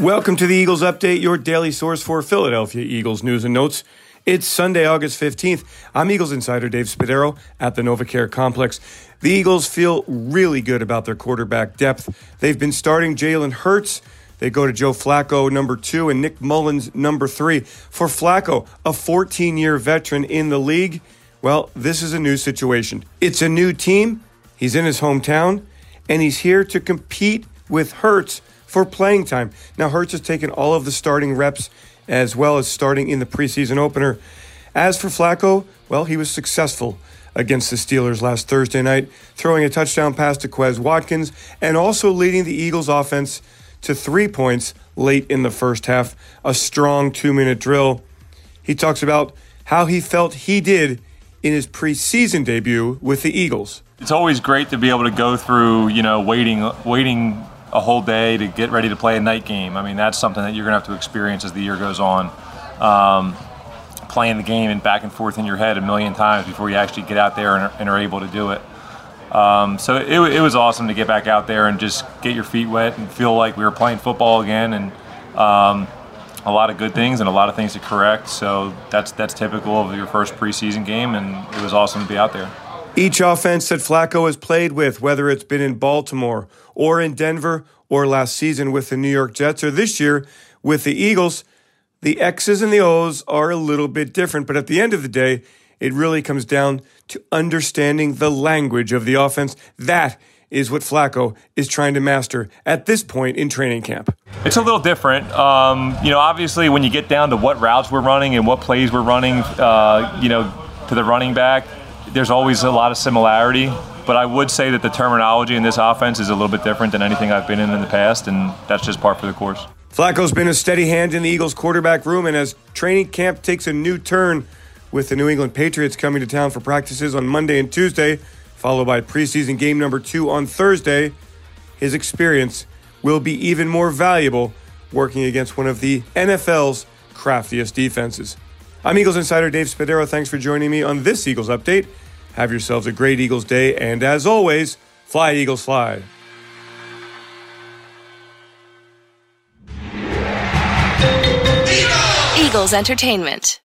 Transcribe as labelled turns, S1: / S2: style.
S1: Welcome to the Eagles Update, your daily source for Philadelphia Eagles news and notes. It's Sunday, August 15th. I'm Eagles insider Dave Spadaro at the NovaCare Complex. The Eagles feel really good about their quarterback depth. They've been starting Jalen Hurts. They go to Joe Flacco, number two, and Nick Mullens, number three. For Flacco, a 14 year veteran in the league, well, this is a new situation. It's a new team. He's in his hometown, and he's here to compete with Hurts for playing time. Now, Hurts has taken all of the starting reps as well as starting in the preseason opener. As for Flacco, well, he was successful against the Steelers last Thursday night, throwing a touchdown pass to Quez Watkins and also leading the Eagles offense to three points late in the first half, a strong two minute drill. He talks about how he felt he did in his preseason debut with the Eagles.
S2: It's always great to be able to go through, you know, waiting, waiting a whole day to get ready to play a night game. I mean, that's something that you're going to have to experience as the year goes on. Um, playing the game and back and forth in your head a million times before you actually get out there and are, and are able to do it. Um, so it, it, was awesome to get back out there and just get your feet wet and feel like we were playing football again and um, a lot of good things and a lot of things to correct. So that's that's typical of your first preseason game, and it was awesome to be out there.
S1: Each offense that Flacco has played with, whether it's been in Baltimore or in Denver or last season with the New York Jets or this year with the Eagles, the X's and the O's are a little bit different. But at the end of the day, it really comes down to understanding the language of the offense. That is what Flacco is trying to master at this point in training camp.
S2: It's a little different. Um, you know, obviously, when you get down to what routes we're running and what plays we're running, uh, you know, to the running back, there's always a lot of similarity, but I would say that the terminology in this offense is a little bit different than anything I've been in in the past, and that's just part for the course.
S1: Flacco's been a steady hand in the Eagles' quarterback room, and as training camp takes a new turn with the New England Patriots coming to town for practices on Monday and Tuesday, followed by preseason game number two on Thursday, his experience will be even more valuable working against one of the NFL's craftiest defenses. I'm Eagles insider Dave Spadaro. Thanks for joining me on this Eagles update. Have yourselves a great Eagles day, and as always, fly, Eagles, fly.
S3: Eagles Entertainment.